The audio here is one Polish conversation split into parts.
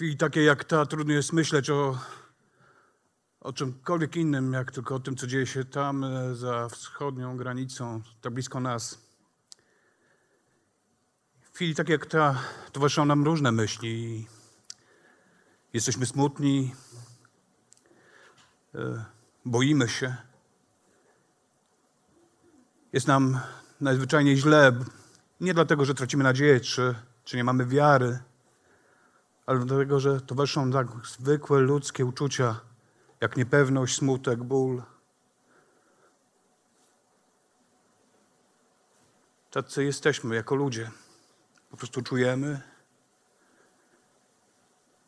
Chwili takiej jak ta trudno jest myśleć o, o czymkolwiek innym, jak tylko o tym, co dzieje się tam e, za wschodnią granicą, tak blisko nas. W chwili takiej jak ta towarzyszą nam różne myśli. Jesteśmy smutni, e, boimy się. Jest nam najzwyczajniej źle, nie dlatego, że tracimy nadzieję, czy, czy nie mamy wiary, ale dlatego, że towarzyszą tak zwykłe ludzkie uczucia, jak niepewność, smutek, ból. Tacy jesteśmy jako ludzie. Po prostu czujemy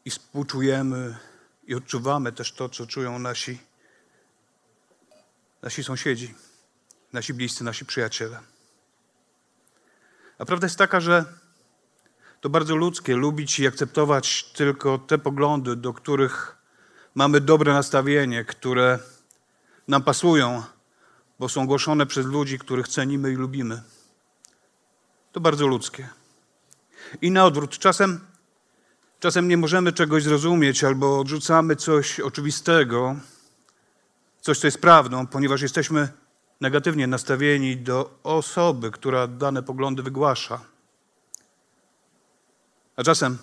i współczujemy i odczuwamy też to, co czują nasi, nasi sąsiedzi, nasi bliscy, nasi przyjaciele. A prawda jest taka, że to bardzo ludzkie lubić i akceptować tylko te poglądy, do których mamy dobre nastawienie, które nam pasują, bo są głoszone przez ludzi, których cenimy i lubimy. To bardzo ludzkie. I na odwrót, czasem, czasem nie możemy czegoś zrozumieć albo odrzucamy coś oczywistego, coś, co jest prawdą, ponieważ jesteśmy negatywnie nastawieni do osoby, która dane poglądy wygłasza. A czasem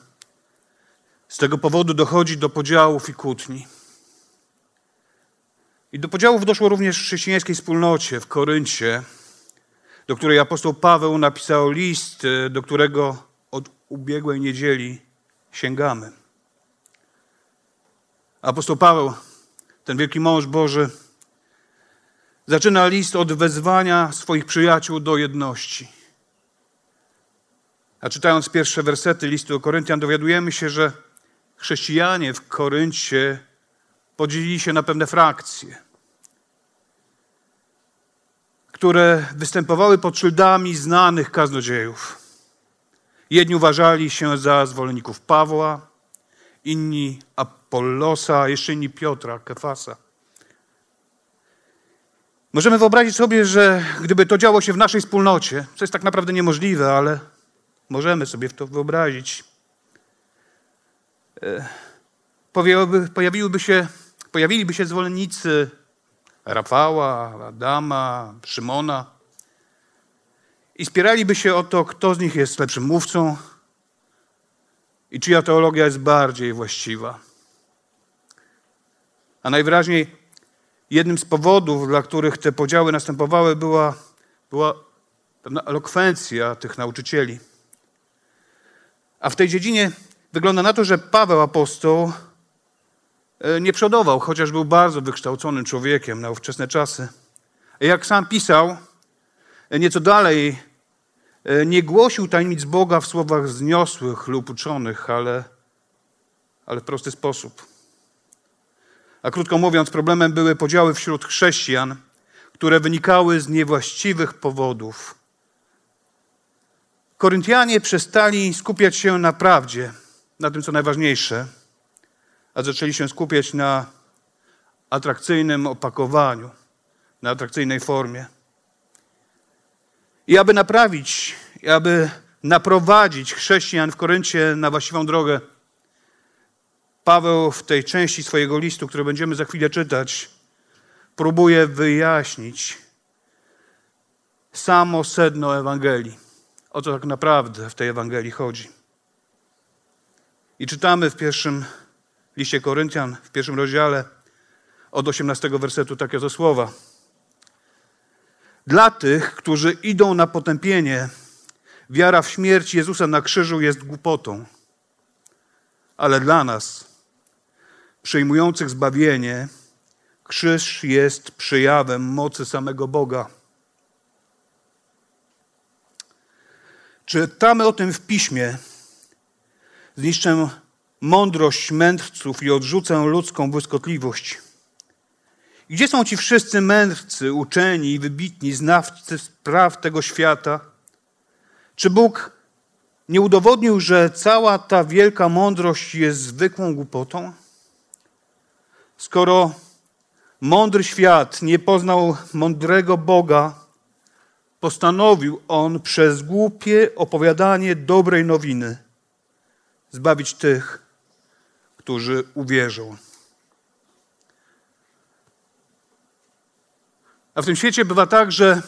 z tego powodu dochodzi do podziałów i kłótni. I do podziałów doszło również w chrześcijańskiej wspólnocie w Koryncie, do której apostoł Paweł napisał list, do którego od ubiegłej niedzieli sięgamy. Apostoł Paweł, ten wielki mąż Boży, zaczyna list od wezwania swoich przyjaciół do jedności. A czytając pierwsze wersety listu do Koryntian, dowiadujemy się, że chrześcijanie w Koryncie podzielili się na pewne frakcje, które występowały pod szyldami znanych kaznodziejów. Jedni uważali się za zwolenników Pawła, inni Apollosa, a jeszcze inni Piotra, Kefasa. Możemy wyobrazić sobie, że gdyby to działo się w naszej wspólnocie, co jest tak naprawdę niemożliwe, ale Możemy sobie w to wyobrazić. E, pojawiłyby, się, pojawiliby się zwolennicy Rafała, Adama, Szymona i spieraliby się o to, kto z nich jest lepszym mówcą i czyja teologia jest bardziej właściwa. A najwyraźniej jednym z powodów, dla których te podziały następowały, była, była pewna elokwencja tych nauczycieli. A w tej dziedzinie wygląda na to, że Paweł apostoł e, nie przodował, chociaż był bardzo wykształconym człowiekiem na ówczesne czasy. Jak sam pisał, e, nieco dalej, e, nie głosił tajemnic Boga w słowach wzniosłych lub uczonych, ale, ale w prosty sposób. A krótko mówiąc, problemem były podziały wśród chrześcijan, które wynikały z niewłaściwych powodów Koryntianie przestali skupiać się na prawdzie, na tym, co najważniejsze, a zaczęli się skupiać na atrakcyjnym opakowaniu, na atrakcyjnej formie. I aby naprawić, i aby naprowadzić chrześcijan w Koryncie na właściwą drogę, Paweł w tej części swojego listu, który będziemy za chwilę czytać, próbuje wyjaśnić samo sedno Ewangelii o co tak naprawdę w tej Ewangelii chodzi. I czytamy w pierwszym liście Koryntian, w pierwszym rozdziale, od 18 wersetu takie oto słowa. Dla tych, którzy idą na potępienie, wiara w śmierć Jezusa na krzyżu jest głupotą. Ale dla nas, przyjmujących zbawienie, krzyż jest przejawem mocy samego Boga Czytamy o tym w piśmie. Zniszczę mądrość mędrców i odrzucę ludzką błyskotliwość. Gdzie są ci wszyscy mędrcy, uczeni i wybitni znawcy spraw tego świata? Czy Bóg nie udowodnił, że cała ta wielka mądrość jest zwykłą głupotą? Skoro mądry świat nie poznał mądrego Boga, postanowił on przez głupie opowiadanie dobrej nowiny zbawić tych, którzy uwierzą. A w tym świecie bywa tak, że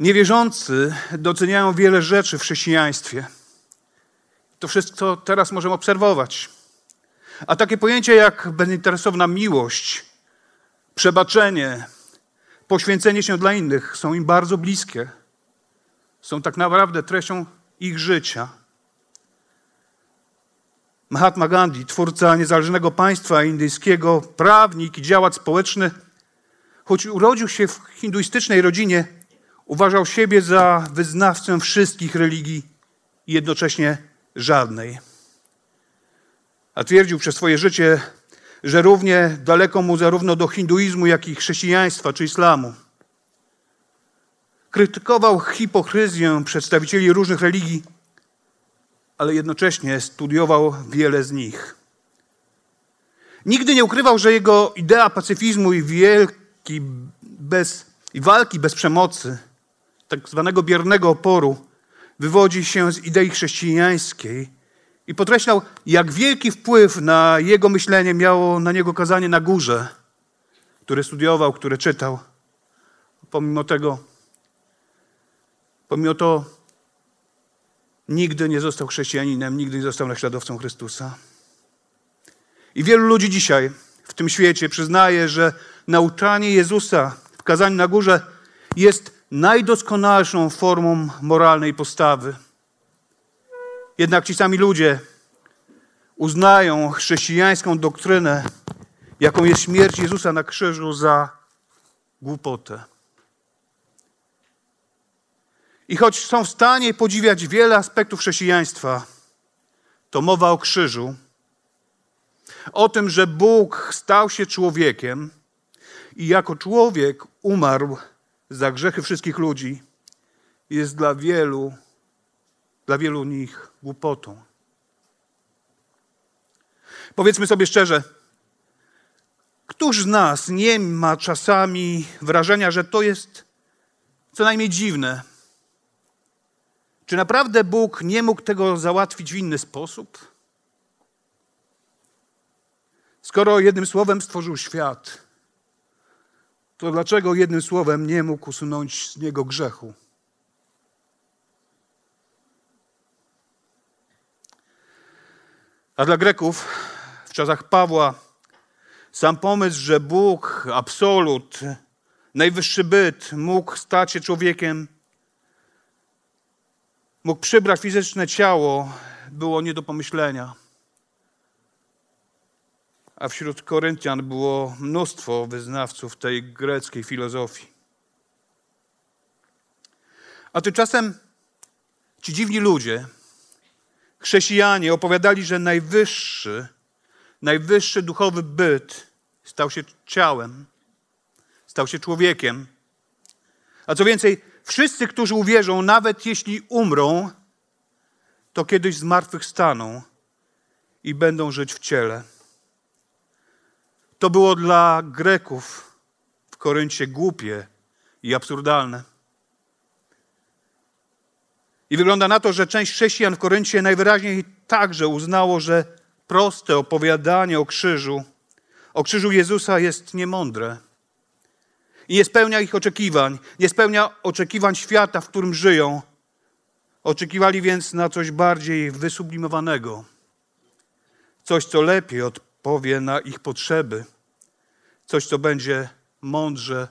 niewierzący doceniają wiele rzeczy w chrześcijaństwie. To wszystko teraz możemy obserwować. A takie pojęcia jak bezinteresowna miłość, przebaczenie, poświęcenie się dla innych są im bardzo bliskie. Są tak naprawdę treścią ich życia. Mahatma Gandhi, twórca niezależnego państwa indyjskiego, prawnik i działacz społeczny, choć urodził się w hinduistycznej rodzinie, uważał siebie za wyznawcę wszystkich religii i jednocześnie żadnej. A twierdził przez swoje życie, że równie daleko mu zarówno do hinduizmu, jak i chrześcijaństwa czy islamu. Krytykował hipokryzję przedstawicieli różnych religii, ale jednocześnie studiował wiele z nich. Nigdy nie ukrywał, że jego idea pacyfizmu i wielki bez, i walki bez przemocy, tak zwanego biernego oporu, wywodzi się z idei chrześcijańskiej i podkreślał, jak wielki wpływ na jego myślenie miało na niego kazanie na górze, które studiował, które czytał. Pomimo tego, pomimo to, nigdy nie został chrześcijaninem, nigdy nie został naśladowcą Chrystusa. I wielu ludzi dzisiaj w tym świecie przyznaje, że nauczanie Jezusa w kazaniu na górze jest najdoskonalszą formą moralnej postawy. Jednak ci sami ludzie uznają chrześcijańską doktrynę, jaką jest śmierć Jezusa na krzyżu, za głupotę. I choć są w stanie podziwiać wiele aspektów chrześcijaństwa, to mowa o krzyżu, o tym, że Bóg stał się człowiekiem i jako człowiek umarł za grzechy wszystkich ludzi, jest dla wielu, dla wielu nich głupotą. Powiedzmy sobie szczerze, któż z nas nie ma czasami wrażenia, że to jest co najmniej dziwne? Czy naprawdę Bóg nie mógł tego załatwić w inny sposób? Skoro jednym słowem stworzył świat, to dlaczego jednym słowem nie mógł usunąć z niego grzechu? A dla Greków w czasach Pawła sam pomysł, że Bóg, absolut, najwyższy byt, mógł stać się człowiekiem, mógł przybrać fizyczne ciało, było nie do pomyślenia. A wśród Koryntian było mnóstwo wyznawców tej greckiej filozofii. A tymczasem ci dziwni ludzie, chrześcijanie opowiadali, że najwyższy, najwyższy duchowy byt stał się ciałem, stał się człowiekiem. A co więcej, wszyscy, którzy uwierzą, nawet jeśli umrą, to kiedyś zmartwychwstaną i będą żyć w ciele. To było dla Greków w Koryncie głupie i absurdalne. I wygląda na to, że część chrześcijan w Koryncie najwyraźniej także uznało, że proste opowiadanie o krzyżu, o krzyżu Jezusa jest niemądre. I nie spełnia ich oczekiwań, nie spełnia oczekiwań świata, w którym żyją. Oczekiwali więc na coś bardziej wysublimowanego, coś, co lepiej odpowie na ich potrzeby, coś, co będzie mądrze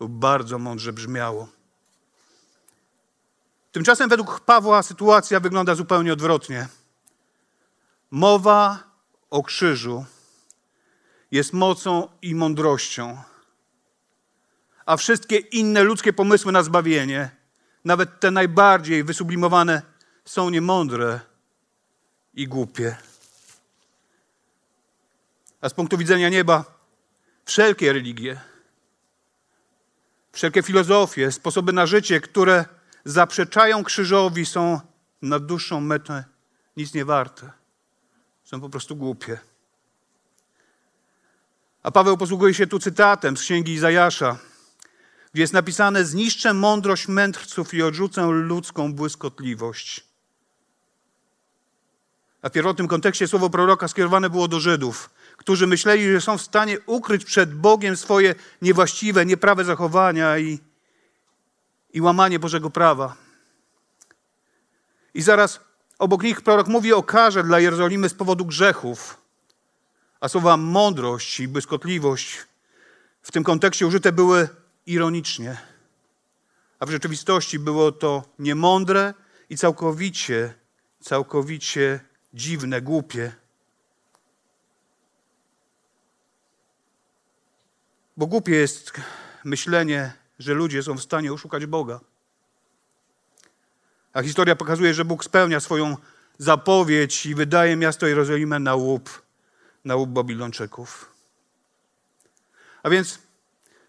lub bardzo mądrze brzmiało. Tymczasem według Pawła sytuacja wygląda zupełnie odwrotnie. Mowa o krzyżu jest mocą i mądrością, a wszystkie inne ludzkie pomysły na zbawienie nawet te najbardziej wysublimowane, są niemądre i głupie. A z punktu widzenia nieba, wszelkie religie, wszelkie filozofie, sposoby na życie, które zaprzeczają krzyżowi, są na dłuższą metę nic nie warte. Są po prostu głupie. A Paweł posługuje się tu cytatem z księgi Izajasza, gdzie jest napisane: Zniszczę mądrość mędrców i odrzucę ludzką błyskotliwość. A w pierwotnym kontekście słowo proroka skierowane było do Żydów, którzy myśleli, że są w stanie ukryć przed Bogiem swoje niewłaściwe, nieprawe zachowania i, i łamanie Bożego prawa. I zaraz obok nich prorok mówi o karze dla Jerozolimy z powodu grzechów. A słowa mądrość i błyskotliwość w tym kontekście użyte były ironicznie. A w rzeczywistości było to niemądre i całkowicie, całkowicie dziwne, głupie. Bo głupie jest myślenie, że ludzie są w stanie oszukać Boga. A historia pokazuje, że Bóg spełnia swoją zapowiedź i wydaje miasto Jerozolimę na łup, na łup Babilończyków. A więc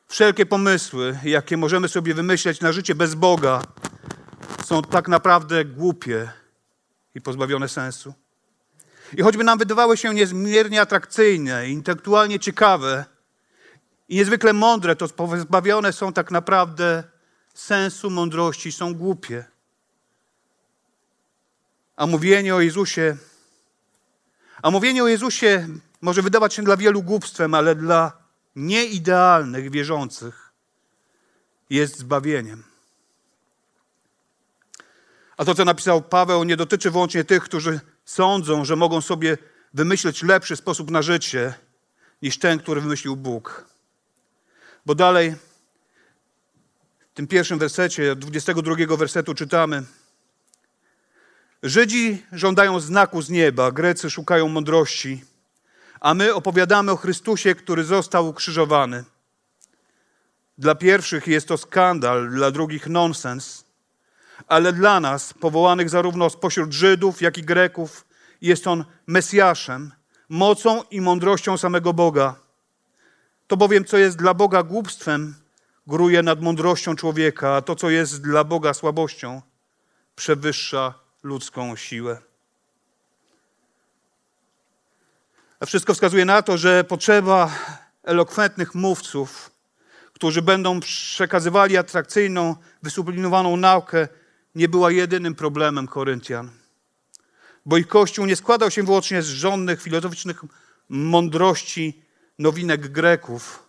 wszelkie pomysły, jakie możemy sobie wymyśleć na życie bez Boga, są tak naprawdę głupie i pozbawione sensu. I choćby nam wydawały się niezmiernie atrakcyjne, intelektualnie ciekawe i niezwykle mądre, to pozbawione są tak naprawdę sensu, mądrości, są głupie. A mówienie o Jezusie, a mówienie o Jezusie może wydawać się dla wielu głupstwem, ale dla nieidealnych wierzących jest zbawieniem. A to, co napisał Paweł, nie dotyczy wyłącznie tych, którzy sądzą, że mogą sobie wymyśleć lepszy sposób na życie niż ten, który wymyślił Bóg. Bo dalej, w tym pierwszym wersecie, 22 wersetu czytamy: Żydzi żądają znaku z nieba, Grecy szukają mądrości, a my opowiadamy o Chrystusie, który został ukrzyżowany. Dla pierwszych jest to skandal, dla drugich nonsens, ale dla nas, powołanych zarówno spośród Żydów, jak i Greków, jest on Mesjaszem, mocą i mądrością samego Boga. To bowiem, co jest dla Boga głupstwem, gruje nad mądrością człowieka, a to, co jest dla Boga słabością, przewyższa ludzką siłę. A wszystko wskazuje na to, że potrzeba elokwentnych mówców, którzy będą przekazywali atrakcyjną, wysublimowaną naukę, nie była jedynym problemem Koryntian. Bo ich kościół nie składał się wyłącznie z żonnych, filozoficznych mądrości nowinek Greków.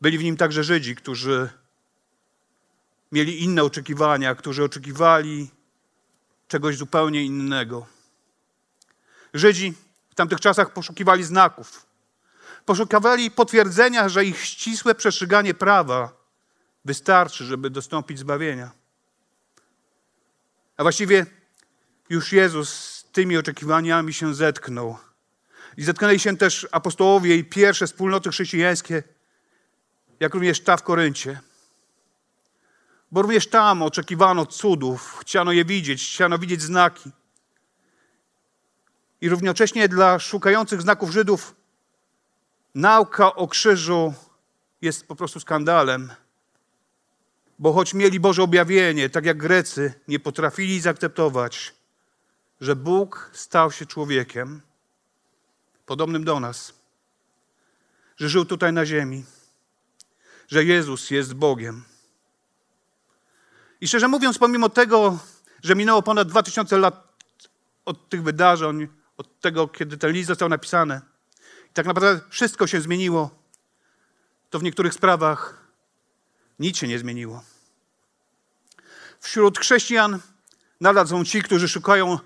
Byli w nim także Żydzi, którzy mieli inne oczekiwania, którzy oczekiwali czegoś zupełnie innego. Żydzi w tamtych czasach poszukiwali znaków. Poszukiwali potwierdzenia, że ich ścisłe przestrzeganie prawa wystarczy, żeby dostąpić zbawienia. A właściwie już Jezus z tymi oczekiwaniami się zetknął. I zetknęli się też apostołowie i pierwsze wspólnoty chrześcijańskie, jak również ta w Koryncie. Bo również tam oczekiwano cudów, chciano je widzieć, chciano widzieć znaki. I równocześnie dla szukających znaków Żydów nauka o krzyżu jest po prostu skandalem. Bo choć mieli Boże objawienie, tak jak Grecy, nie potrafili zaakceptować, że Bóg stał się człowiekiem podobnym do nas, że żył tutaj na ziemi, że Jezus jest Bogiem. I szczerze mówiąc, pomimo tego, że minęło ponad 2000 lat od tych wydarzeń, od tego, kiedy ten list został napisany, i tak naprawdę wszystko się zmieniło, to w niektórych sprawach nic się nie zmieniło. Wśród chrześcijan nadal są ci, którzy szukają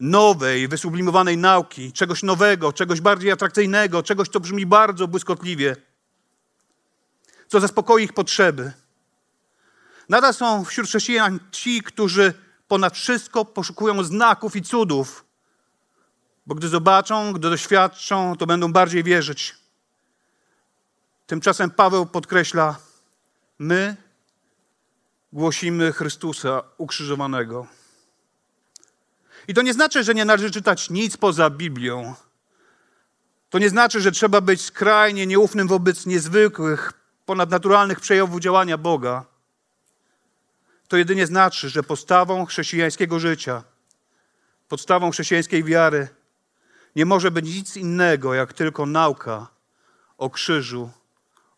nowej, wysublimowanej nauki, czegoś nowego, czegoś bardziej atrakcyjnego, czegoś, co brzmi bardzo błyskotliwie, co zaspokoi ich potrzeby. Nadal są wśród chrześcijan ci, którzy ponad wszystko poszukują znaków i cudów, bo gdy zobaczą, gdy doświadczą, to będą bardziej wierzyć. Tymczasem Paweł podkreśla: My głosimy Chrystusa ukrzyżowanego. I to nie znaczy, że nie należy czytać nic poza Biblią. To nie znaczy, że trzeba być skrajnie nieufnym wobec niezwykłych, ponadnaturalnych przejawów działania Boga. To jedynie znaczy, że podstawą chrześcijańskiego życia, podstawą chrześcijańskiej wiary nie może być nic innego, jak tylko nauka o krzyżu,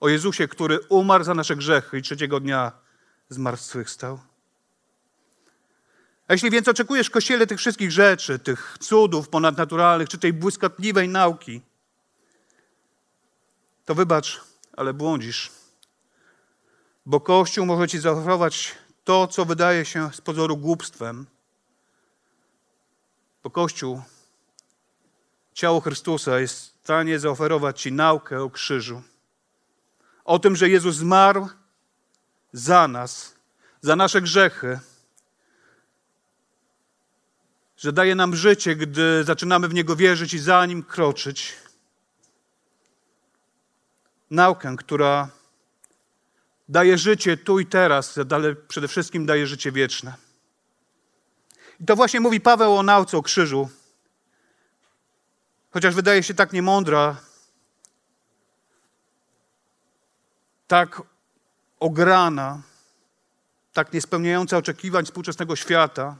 o Jezusie, który umarł za nasze grzechy i trzeciego dnia zmartwychwstał. A jeśli więc oczekujesz w Kościele tych wszystkich rzeczy, tych cudów ponadnaturalnych, czy tej błyskotliwej nauki, to wybacz, ale błądzisz. Bo Kościół może ci zaoferować to, co wydaje się z pozoru głupstwem. Bo Kościół, ciało Chrystusa, jest w stanie zaoferować ci naukę o krzyżu. O tym, że Jezus zmarł za nas, za nasze grzechy, że daje nam życie, gdy zaczynamy w Niego wierzyć i za Nim kroczyć. Naukę, która daje życie tu i teraz, ale przede wszystkim daje życie wieczne. I to właśnie mówi Paweł o nauce o krzyżu. Chociaż wydaje się tak niemądra, tak ograna, tak niespełniająca oczekiwań współczesnego świata,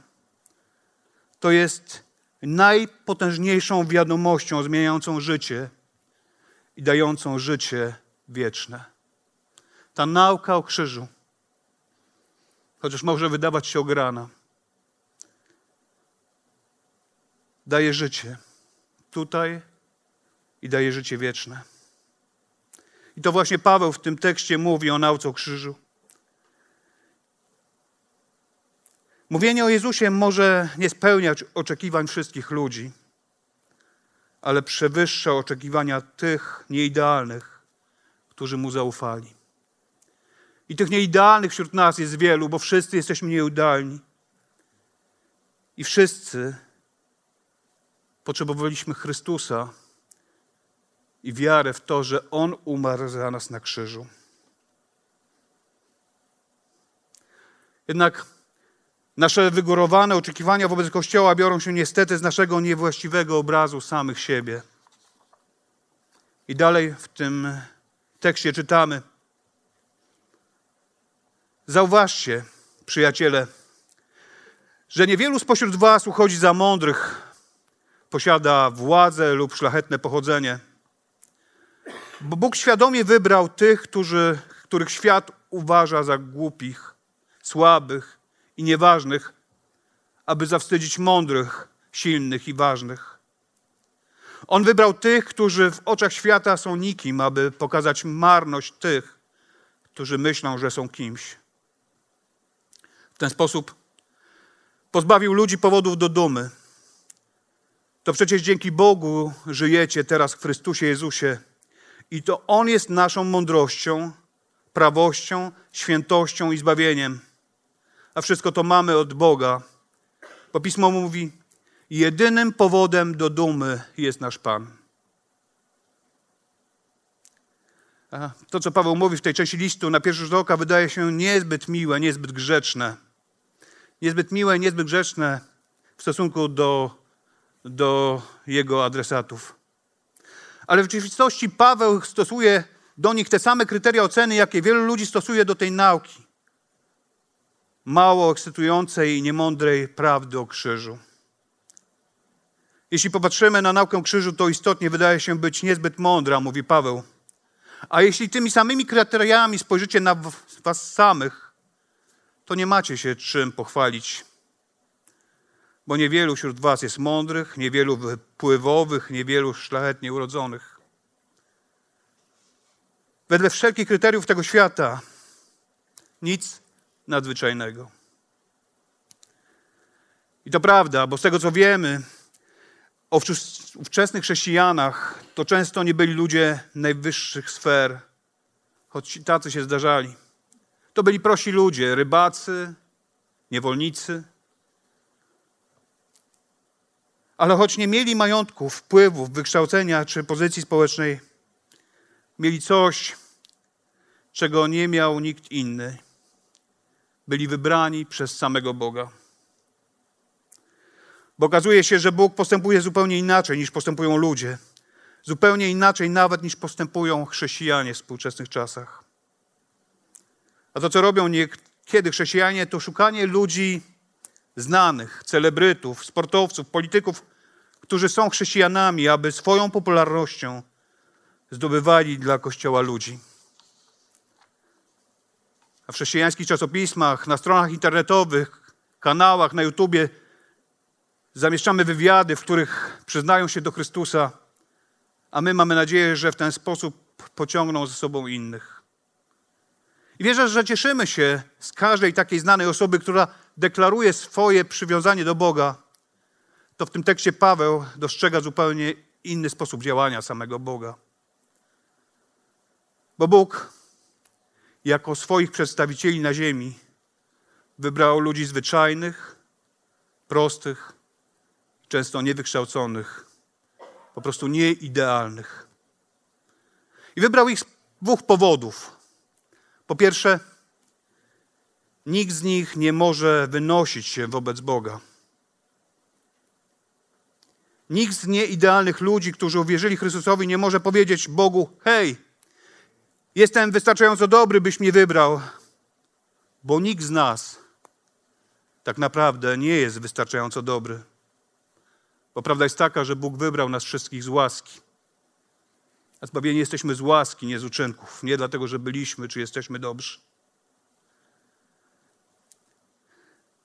to jest najpotężniejszą wiadomością zmieniającą życie i dającą życie wieczne. Ta nauka o krzyżu, chociaż może wydawać się ograna, daje życie tutaj i daje życie wieczne. I to właśnie Paweł w tym tekście mówi o nauce o krzyżu. Mówienie o Jezusie może nie spełniać oczekiwań wszystkich ludzi, ale przewyższa oczekiwania tych nieidealnych, którzy mu zaufali. I tych nieidealnych wśród nas jest wielu, bo wszyscy jesteśmy nieidealni. I wszyscy potrzebowaliśmy Chrystusa i wiarę w to, że On umarł za nas na krzyżu. Jednak nasze wygórowane oczekiwania wobec Kościoła biorą się niestety z naszego niewłaściwego obrazu samych siebie. I dalej w tym tekście czytamy. Zauważcie, przyjaciele, że niewielu spośród Was uchodzi za mądrych, posiada władzę lub szlachetne pochodzenie. Bo Bóg świadomie wybrał tych, którzy, których świat uważa za głupich, słabych i nieważnych, aby zawstydzić mądrych, silnych i ważnych. On wybrał tych, którzy w oczach świata są nikim, aby pokazać marność tych, którzy myślą, że są kimś. W ten sposób pozbawił ludzi powodów do dumy. To przecież dzięki Bogu żyjecie teraz w Chrystusie Jezusie i to On jest naszą mądrością, prawością, świętością i zbawieniem. A wszystko to mamy od Boga. Bo Pismo mówi, jedynym powodem do dumy jest nasz Pan. To, co Paweł mówi w tej części listu, na pierwszy rzut oka wydaje się niezbyt miłe, niezbyt grzeczne. Niezbyt miłe, niezbyt grzeczne w stosunku do, do jego adresatów. Ale w rzeczywistości Paweł stosuje do nich te same kryteria oceny, jakie wielu ludzi stosuje do tej nauki. Mało ekscytującej i niemądrej prawdy o krzyżu. Jeśli popatrzymy na naukę krzyżu, to istotnie wydaje się być niezbyt mądra, mówi Paweł. A jeśli tymi samymi kryteriami spojrzycie na was samych, to nie macie się czym pochwalić. Bo niewielu wśród was jest mądrych, niewielu wpływowych, niewielu szlachetnie urodzonych. Wedle wszelkich kryteriów tego świata nic nadzwyczajnego. I to prawda, bo z tego co wiemy o ówczesnych chrześcijanach, to często nie byli ludzie najwyższych sfer, choć tacy się zdarzali. To byli prosi ludzie, rybacy, niewolnicy. Ale choć nie mieli majątków, wpływów, wykształcenia czy pozycji społecznej, mieli coś, czego nie miał nikt inny. Byli wybrani przez samego Boga. Bo okazuje się, że Bóg postępuje zupełnie inaczej niż postępują ludzie. Zupełnie inaczej nawet niż postępują chrześcijanie w współczesnych czasach. A to, co robią niekiedy chrześcijanie, to szukanie ludzi znanych, celebrytów, sportowców, polityków, którzy są chrześcijanami, aby swoją popularnością zdobywali dla Kościoła ludzi. W chrześcijańskich czasopismach, na stronach internetowych, kanałach, na YouTubie zamieszczamy wywiady, w których przyznają się do Chrystusa, a my mamy nadzieję, że w ten sposób pociągną ze sobą innych. I wierzę, że cieszymy się z każdej takiej znanej osoby, która deklaruje swoje przywiązanie do Boga. To w tym tekście Paweł dostrzega zupełnie inny sposób działania samego Boga. Bo Bóg, jako swoich przedstawicieli na ziemi, wybrał ludzi zwyczajnych, prostych, często niewykształconych, po prostu nieidealnych. I wybrał ich z dwóch powodów. Po pierwsze, nikt z nich nie może wynosić się wobec Boga. Nikt z nieidealnych ludzi, którzy uwierzyli Chrystusowi, nie może powiedzieć Bogu: Hej, jestem wystarczająco dobry, byś mnie wybrał, bo nikt z nas tak naprawdę nie jest wystarczająco dobry. Bo prawda jest taka, że Bóg wybrał nas wszystkich z łaski. A zbawieni jesteśmy z łaski, nie z uczynków. Nie dlatego, że byliśmy, czy jesteśmy dobrzy.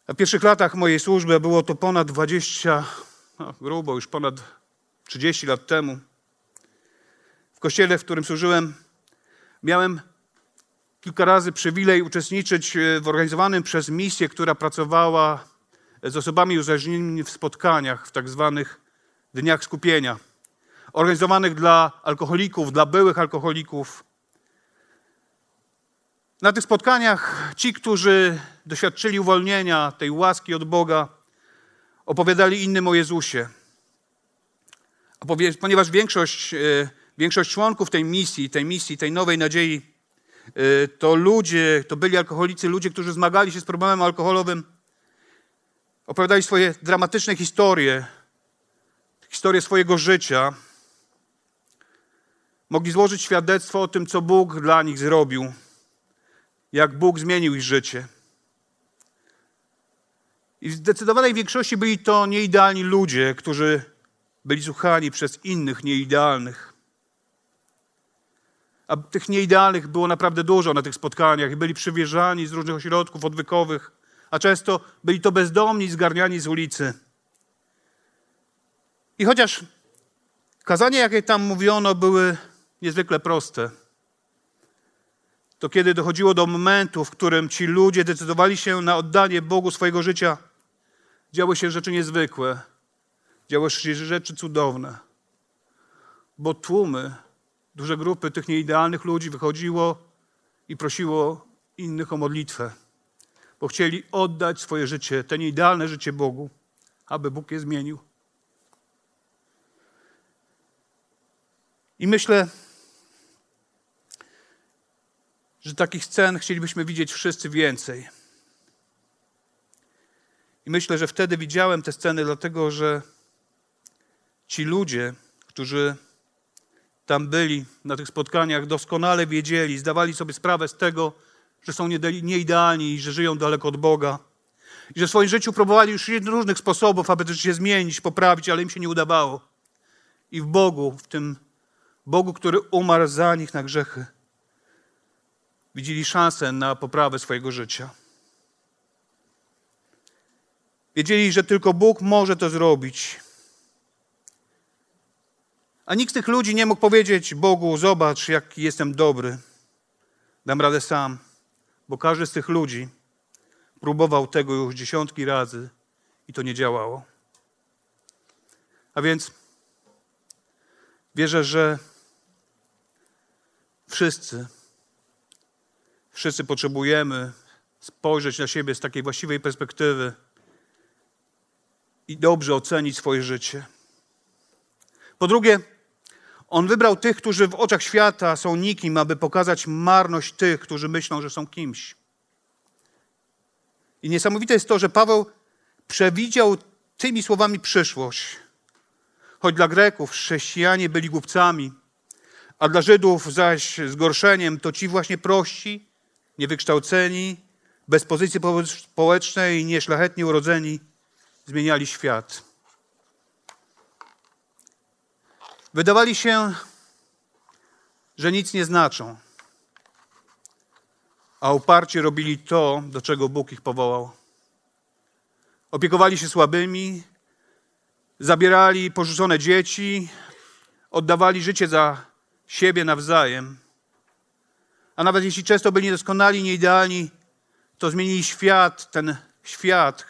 W pierwszych latach mojej służby było to ponad 20, no, grubo już ponad 30 lat temu. W kościele, w którym służyłem, miałem kilka razy przywilej uczestniczyć w organizowanym przez misję, która pracowała z osobami uzależnionymi w spotkaniach, w tak zwanych dniach skupienia, organizowanych dla alkoholików, dla byłych alkoholików. Na tych spotkaniach ci, którzy doświadczyli uwolnienia, tej łaski od Boga, opowiadali innym o Jezusie. Ponieważ większość, e, większość członków tej misji, tej misji, tej nowej nadziei, e, to ludzie, to byli alkoholicy, ludzie, którzy zmagali się z problemem alkoholowym, opowiadali swoje dramatyczne historie, historię swojego życia, mogli złożyć świadectwo o tym, co Bóg dla nich zrobił, jak Bóg zmienił ich życie. I w zdecydowanej większości byli to nieidealni ludzie, którzy byli słuchani przez innych nieidealnych. A tych nieidealnych było naprawdę dużo na tych spotkaniach i byli przywierzani z różnych ośrodków odwykowych a często byli to bezdomni zgarniani z ulicy. I chociaż kazania, jakie tam mówiono, były niezwykle proste, to kiedy dochodziło do momentu, w którym ci ludzie decydowali się na oddanie Bogu swojego życia, działy się rzeczy niezwykłe, działy się rzeczy cudowne. Bo tłumy, duże grupy tych nieidealnych ludzi wychodziło i prosiło innych o modlitwę bo chcieli oddać swoje życie, ten idealne życie Bogu, aby Bóg je zmienił. I myślę, że takich scen chcielibyśmy widzieć wszyscy więcej. I myślę, że wtedy widziałem te sceny, dlatego że ci ludzie, którzy tam byli na tych spotkaniach, doskonale wiedzieli, zdawali sobie sprawę z tego, że są nieidealni i że żyją daleko od Boga. I że w swoim życiu próbowali już różnych sposobów, aby się zmienić, poprawić, ale im się nie udawało. I w Bogu, w tym Bogu, który umarł za nich na grzechy, widzieli szansę na poprawę swojego życia. Wiedzieli, że tylko Bóg może to zrobić. A nikt z tych ludzi nie mógł powiedzieć Bogu: Zobacz, jak jestem dobry. Dam radę sam bo każdy z tych ludzi próbował tego już dziesiątki razy i to nie działało. A więc wierzę, że wszyscy, wszyscy potrzebujemy spojrzeć na siebie z takiej właściwej perspektywy i dobrze ocenić swoje życie. Po drugie, on wybrał tych, którzy w oczach świata są nikim, aby pokazać marność tych, którzy myślą, że są kimś. I niesamowite jest to, że Paweł przewidział tymi słowami przyszłość. Choć dla Greków chrześcijanie byli głupcami, a dla Żydów zaś zgorszeniem, to ci właśnie prości, niewykształceni, bez pozycji społecznej i nieszlachetnie urodzeni zmieniali świat. Wydawali się, że nic nie znaczą, a uparcie robili to, do czego Bóg ich powołał. Opiekowali się słabymi, zabierali porzucone dzieci, oddawali życie za siebie nawzajem. A nawet jeśli często byli niedoskonali, nieidealni, to zmienili świat, ten świat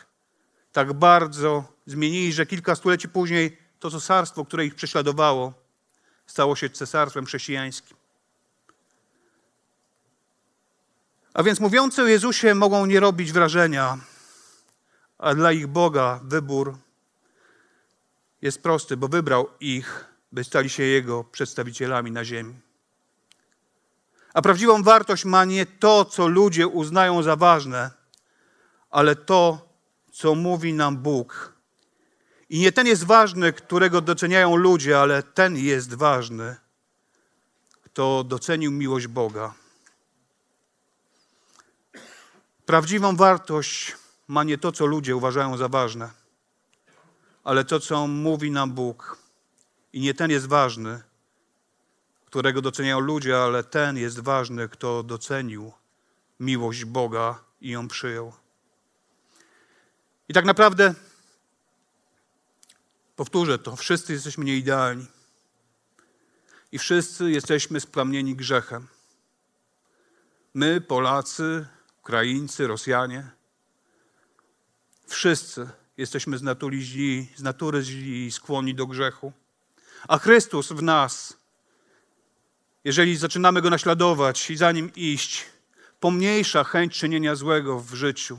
tak bardzo zmienili, że kilka stuleci później to cesarstwo, które ich prześladowało, stało się cesarstwem chrześcijańskim. A więc mówiący o Jezusie mogą nie robić wrażenia, a dla ich Boga wybór jest prosty, bo wybrał ich, by stali się Jego przedstawicielami na ziemi. A prawdziwą wartość ma nie to, co ludzie uznają za ważne, ale to, co mówi nam Bóg. I nie ten jest ważny, którego doceniają ludzie, ale ten jest ważny, kto docenił miłość Boga. Prawdziwą wartość ma nie to, co ludzie uważają za ważne, ale to, co mówi nam Bóg. I nie ten jest ważny, którego doceniają ludzie, ale ten jest ważny, kto docenił miłość Boga i ją przyjął. I tak naprawdę, powtórzę to, wszyscy jesteśmy nieidealni. I wszyscy jesteśmy splamnieni grzechem. My, Polacy, Ukraińcy, Rosjanie, wszyscy jesteśmy z natury źli, z natury źli i skłonni do grzechu. A Chrystus w nas, jeżeli zaczynamy Go naśladować i za Nim iść, pomniejsza chęć czynienia złego w życiu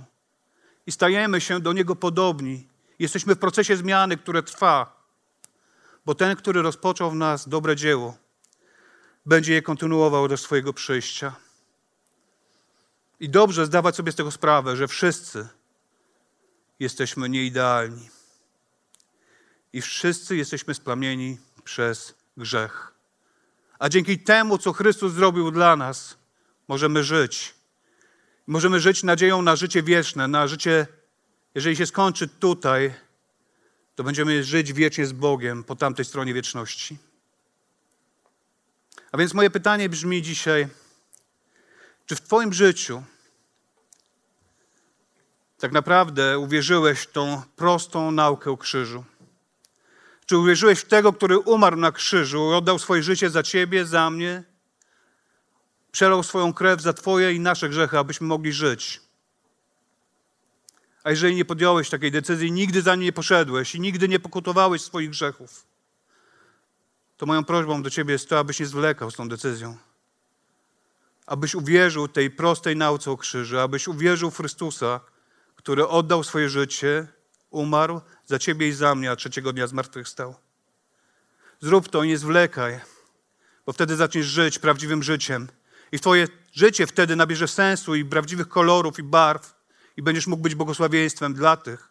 i stajemy się do Niego podobni. Jesteśmy w procesie zmiany, które trwa, bo ten, który rozpoczął w nas dobre dzieło, będzie je kontynuował do swojego przyjścia. I dobrze zdawać sobie z tego sprawę, że wszyscy jesteśmy nieidealni. I wszyscy jesteśmy splamieni przez grzech. A dzięki temu, co Chrystus zrobił dla nas, możemy żyć. Możemy żyć nadzieją na życie wieczne, na życie, jeżeli się skończy tutaj, to będziemy żyć wiecznie z Bogiem po tamtej stronie wieczności. A więc moje pytanie brzmi dzisiaj: czy w Twoim życiu tak naprawdę uwierzyłeś w tą prostą naukę o krzyżu? Czy uwierzyłeś w tego, który umarł na krzyżu, oddał swoje życie za ciebie, za mnie? Przelał swoją krew za twoje i nasze grzechy, abyśmy mogli żyć. A jeżeli nie podjąłeś takiej decyzji, nigdy za nie nie poszedłeś i nigdy nie pokutowałeś swoich grzechów, to moją prośbą do ciebie jest to, abyś nie zwlekał z tą decyzją. Abyś uwierzył tej prostej nauce o krzyżu, abyś uwierzył w Chrystusa, który oddał swoje życie, umarł za ciebie i za mnie, a trzeciego dnia zmartwychwstał. Zrób to, nie zwlekaj, bo wtedy zaczniesz żyć prawdziwym życiem. I twoje życie wtedy nabierze sensu i prawdziwych kolorów i barw i będziesz mógł być błogosławieństwem dla tych,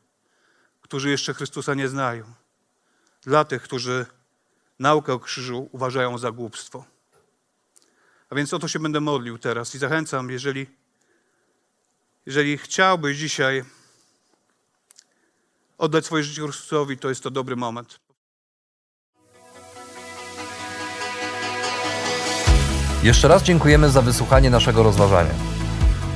którzy jeszcze Chrystusa nie znają. Dla tych, którzy naukę o krzyżu uważają za głupstwo. A więc o to się będę modlił teraz i zachęcam, jeżeli, jeżeli chciałbyś dzisiaj oddać swoje życie Chrystusowi, to jest to dobry moment. Jeszcze raz dziękujemy za wysłuchanie naszego rozważania.